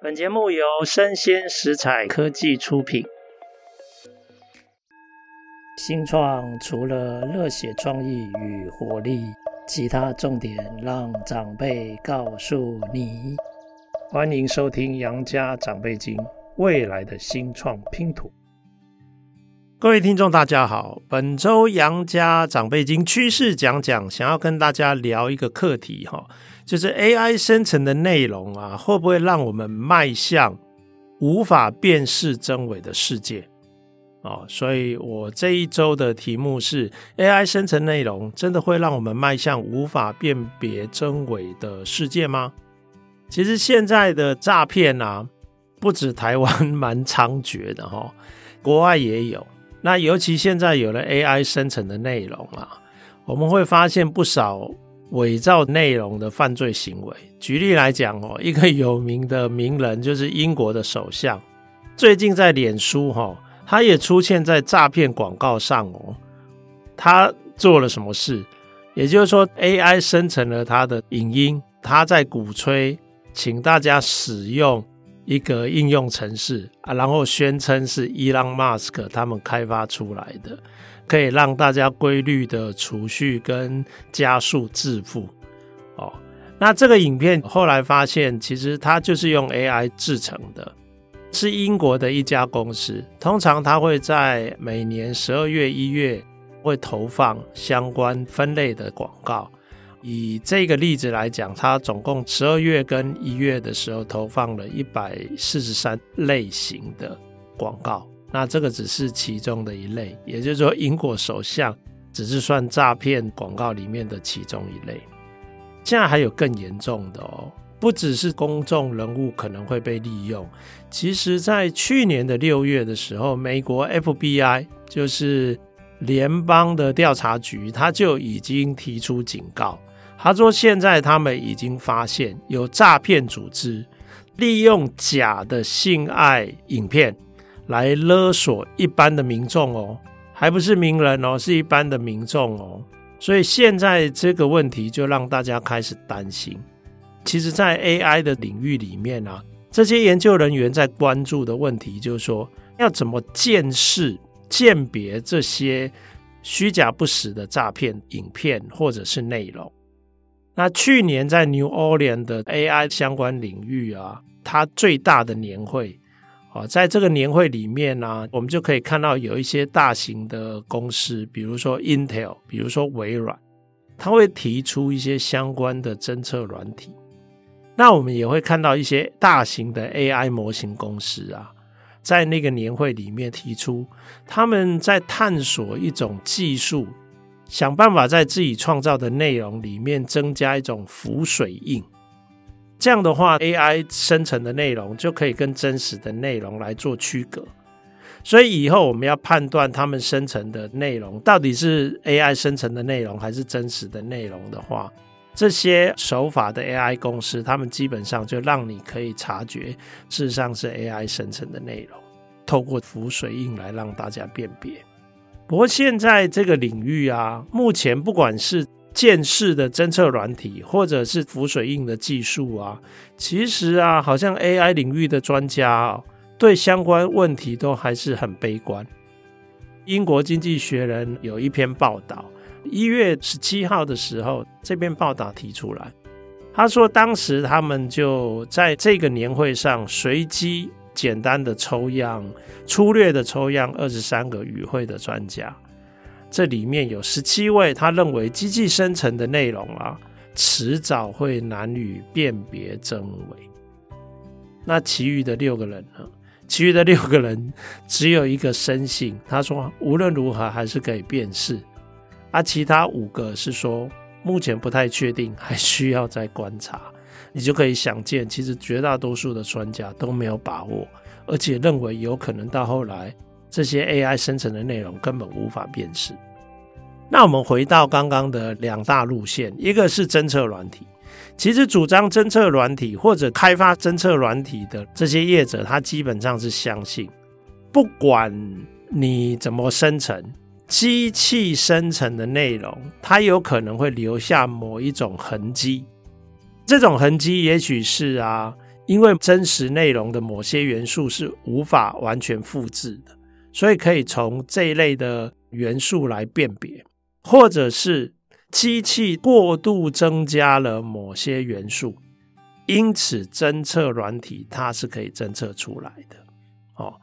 本节目由生鲜食材科技出品。新创除了热血创意与活力，其他重点让长辈告诉你。欢迎收听《杨家长辈经》，未来的新创拼图。各位听众，大家好。本周杨家长辈经趋势讲讲，想要跟大家聊一个课题哈，就是 AI 生成的内容啊，会不会让我们迈向无法辨识真伪的世界？哦，所以我这一周的题目是：AI 生成内容真的会让我们迈向无法辨别真伪的世界吗？其实现在的诈骗啊，不止台湾蛮猖獗的哈，国外也有。那尤其现在有了 AI 生成的内容啊，我们会发现不少伪造内容的犯罪行为。举例来讲哦，一个有名的名人就是英国的首相，最近在脸书哈，他也出现在诈骗广告上哦。他做了什么事？也就是说，AI 生成了他的影音，他在鼓吹，请大家使用。一个应用程式啊，然后宣称是伊朗马斯克他们开发出来的，可以让大家规律的储蓄跟加速致富。哦，那这个影片后来发现，其实它就是用 AI 制成的，是英国的一家公司。通常它会在每年十二月、一月会投放相关分类的广告。以这个例子来讲，它总共十二月跟一月的时候投放了一百四十三类型的广告，那这个只是其中的一类，也就是说，英国首相只是算诈骗广告里面的其中一类。现在还有更严重的哦，不只是公众人物可能会被利用，其实在去年的六月的时候，美国 FBI 就是联邦的调查局，他就已经提出警告。他说：“现在他们已经发现有诈骗组织利用假的性爱影片来勒索一般的民众哦，还不是名人哦，是一般的民众哦。所以现在这个问题就让大家开始担心。其实，在 AI 的领域里面啊，这些研究人员在关注的问题就是说，要怎么鉴识、鉴别这些虚假不实的诈骗影片或者是内容。”那去年在 New Orleans 的 AI 相关领域啊，它最大的年会啊，在这个年会里面呢、我们就可以看到有一些大型的公司，比如说 Intel，比如说微软，它会提出一些相关的侦测软体。那我们也会看到一些大型的 AI 模型公司啊，在那个年会里面提出，他们在探索一种技术。想办法在自己创造的内容里面增加一种浮水印，这样的话，AI 生成的内容就可以跟真实的内容来做区隔。所以以后我们要判断他们生成的内容到底是 AI 生成的内容还是真实的内容的话，这些手法的 AI 公司，他们基本上就让你可以察觉，事实上是 AI 生成的内容，透过浮水印来让大家辨别。不过现在这个领域啊，目前不管是鉴识的侦测软体，或者是浮水印的技术啊，其实啊，好像 AI 领域的专家啊，对相关问题都还是很悲观。英国经济学人有一篇报道，一月十七号的时候，这篇报道提出来，他说当时他们就在这个年会上随机。简单的抽样，粗略的抽样，二十三个与会的专家，这里面有十七位，他认为机器生成的内容啊，迟早会难以辨别真伪。那其余的六个人呢？其余的六个人只有一个深信，他说无论如何还是可以辨识。而、啊、其他五个是说目前不太确定，还需要再观察。你就可以想见，其实绝大多数的专家都没有把握，而且认为有可能到后来这些 AI 生成的内容根本无法辨识。那我们回到刚刚的两大路线，一个是侦测软体，其实主张侦测软体或者开发侦测软体的这些业者，他基本上是相信，不管你怎么生成，机器生成的内容，它有可能会留下某一种痕迹。这种痕迹也许是啊，因为真实内容的某些元素是无法完全复制的，所以可以从这一类的元素来辨别，或者是机器过度增加了某些元素，因此侦测软体它是可以侦测出来的。哦，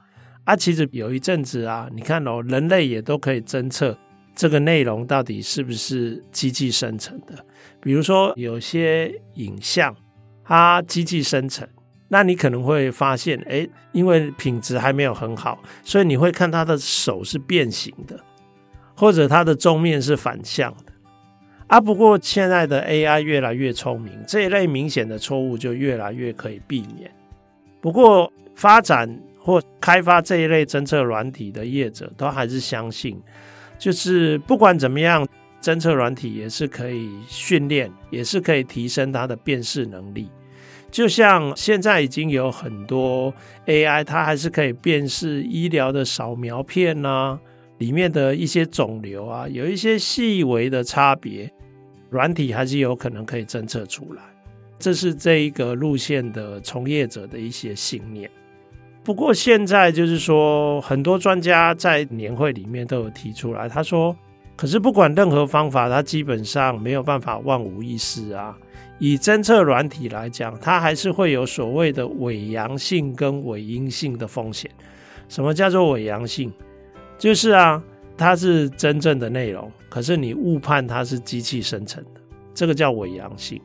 啊，其实有一阵子啊，你看哦，人类也都可以侦测这个内容到底是不是机器生成的，比如说有些影像。它机器生成，那你可能会发现，诶，因为品质还没有很好，所以你会看他的手是变形的，或者它的纵面是反向的。啊，不过现在的 AI 越来越聪明，这一类明显的错误就越来越可以避免。不过，发展或开发这一类侦测软体的业者都还是相信，就是不管怎么样。侦测软体也是可以训练，也是可以提升它的辨识能力。就像现在已经有很多 AI，它还是可以辨识医疗的扫描片啊，里面的一些肿瘤啊，有一些细微的差别，软体还是有可能可以侦测出来。这是这一个路线的从业者的一些信念。不过现在就是说，很多专家在年会里面都有提出来，他说。可是不管任何方法，它基本上没有办法万无一失啊。以侦测软体来讲，它还是会有所谓的伪阳性跟伪阴性的风险。什么叫做伪阳性？就是啊，它是真正的内容，可是你误判它是机器生成的，这个叫伪阳性。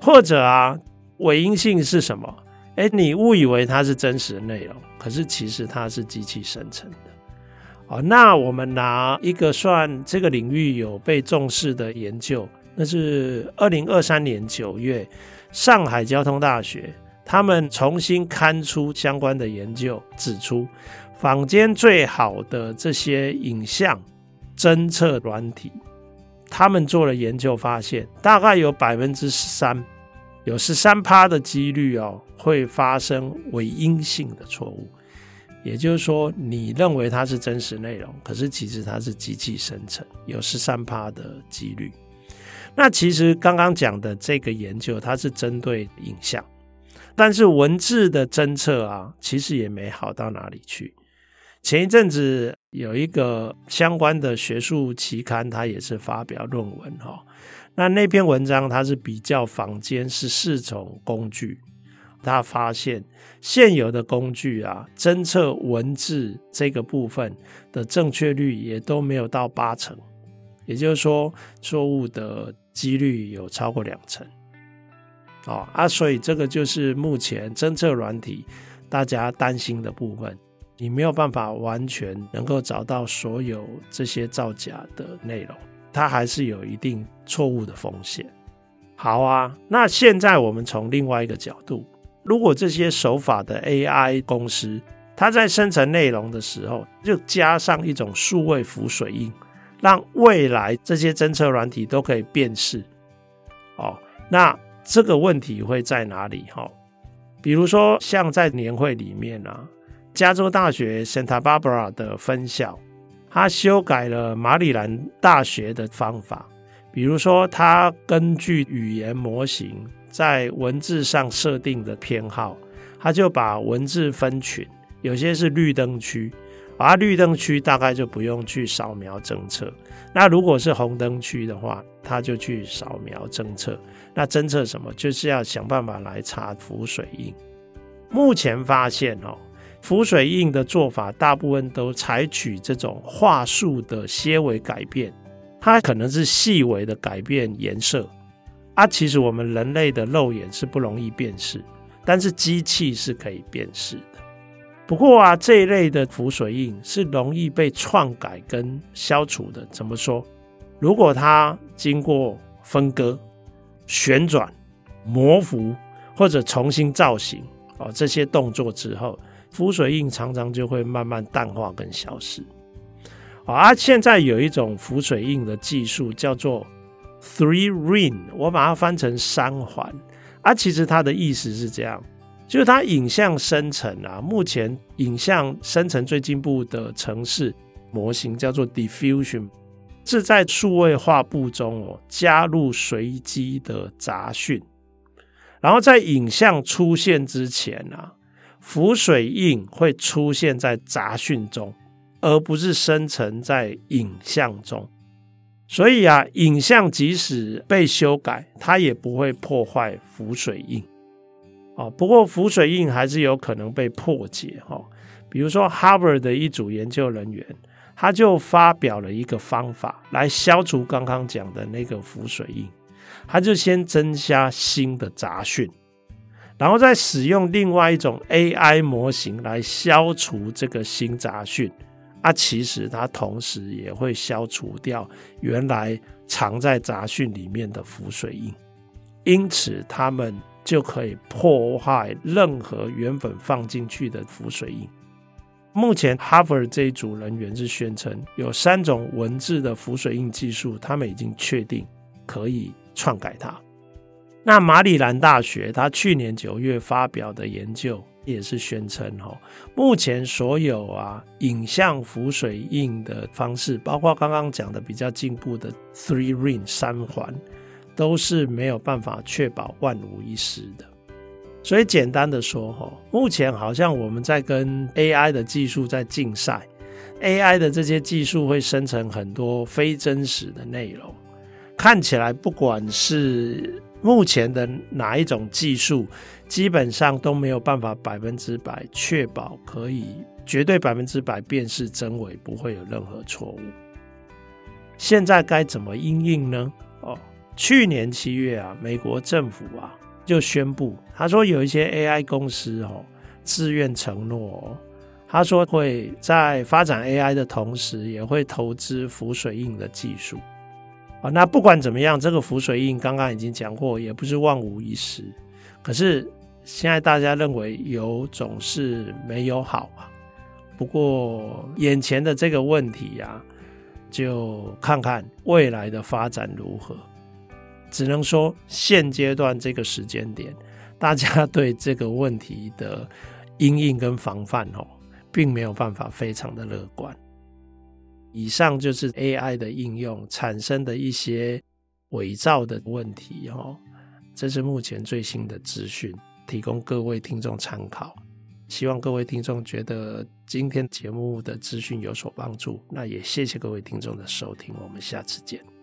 或者啊，伪阴性是什么？诶，你误以为它是真实的内容，可是其实它是机器生成的。好，那我们拿一个算这个领域有被重视的研究，那是二零二三年九月，上海交通大学他们重新刊出相关的研究，指出坊间最好的这些影像侦测软体，他们做了研究发现，大概有百分之十三，有十三趴的几率哦，会发生伪阴性的错误。也就是说，你认为它是真实内容，可是其实它是机器生成，有十三趴的几率。那其实刚刚讲的这个研究，它是针对影像，但是文字的侦测啊，其实也没好到哪里去。前一阵子有一个相关的学术期刊，它也是发表论文哈。那那篇文章它是比较坊间十四种工具。他发现现有的工具啊，侦测文字这个部分的正确率也都没有到八成，也就是说错误的几率有超过两成。哦啊，所以这个就是目前侦测软体大家担心的部分，你没有办法完全能够找到所有这些造假的内容，它还是有一定错误的风险。好啊，那现在我们从另外一个角度。如果这些手法的 AI 公司，它在生成内容的时候，就加上一种数位浮水印，让未来这些侦测软体都可以辨识。哦，那这个问题会在哪里？哈，比如说像在年会里面啊，加州大学 Santa Barbara 的分校，它修改了马里兰大学的方法，比如说它根据语言模型。在文字上设定的偏好，他就把文字分群，有些是绿灯区，而绿灯区大概就不用去扫描侦测。那如果是红灯区的话，他就去扫描侦测。那侦测什么？就是要想办法来查浮水印。目前发现哦，浮水印的做法大部分都采取这种画术的些微改变，它可能是细微的改变颜色。啊，其实我们人类的肉眼是不容易辨识，但是机器是可以辨识的。不过啊，这一类的浮水印是容易被篡改跟消除的。怎么说？如果它经过分割、旋转、模糊或者重新造型哦，这些动作之后，浮水印常常就会慢慢淡化跟消失。啊，现在有一种浮水印的技术叫做。Three ring，我把它翻成三环啊，其实它的意思是这样，就是它影像生成啊，目前影像生成最进步的城市模型叫做 diffusion，是在数位画布中哦加入随机的杂讯，然后在影像出现之前啊，浮水印会出现在杂讯中，而不是生成在影像中。所以啊，影像即使被修改，它也不会破坏浮水印。哦，不过浮水印还是有可能被破解哈。比如说，Harvard 的一组研究人员，他就发表了一个方法来消除刚刚讲的那个浮水印。他就先增加新的杂讯，然后再使用另外一种 AI 模型来消除这个新杂讯。啊，其实它同时也会消除掉原来藏在杂讯里面的浮水印，因此他们就可以破坏任何原本放进去的浮水印。目前，Harvard 这一组人员是宣称有三种文字的浮水印技术，他们已经确定可以篡改它。那马里兰大学他去年九月发表的研究。也是宣称哈，目前所有啊影像浮水印的方式，包括刚刚讲的比较进步的 Three Ring 三环，都是没有办法确保万无一失的。所以简单的说哈，目前好像我们在跟 AI 的技术在竞赛，AI 的这些技术会生成很多非真实的内容，看起来不管是。目前的哪一种技术，基本上都没有办法百分之百确保可以绝对百分之百辨识真伪，不会有任何错误。现在该怎么应应呢？哦，去年七月啊，美国政府啊就宣布，他说有一些 AI 公司哦自愿承诺哦，他说会在发展 AI 的同时，也会投资浮水印的技术。啊，那不管怎么样，这个浮水印刚刚已经讲过，也不是万无一失。可是现在大家认为有总是没有好啊。不过眼前的这个问题呀，就看看未来的发展如何。只能说现阶段这个时间点，大家对这个问题的因应跟防范哦，并没有办法非常的乐观。以上就是 AI 的应用产生的一些伪造的问题哦，这是目前最新的资讯，提供各位听众参考。希望各位听众觉得今天节目的资讯有所帮助，那也谢谢各位听众的收听，我们下次见。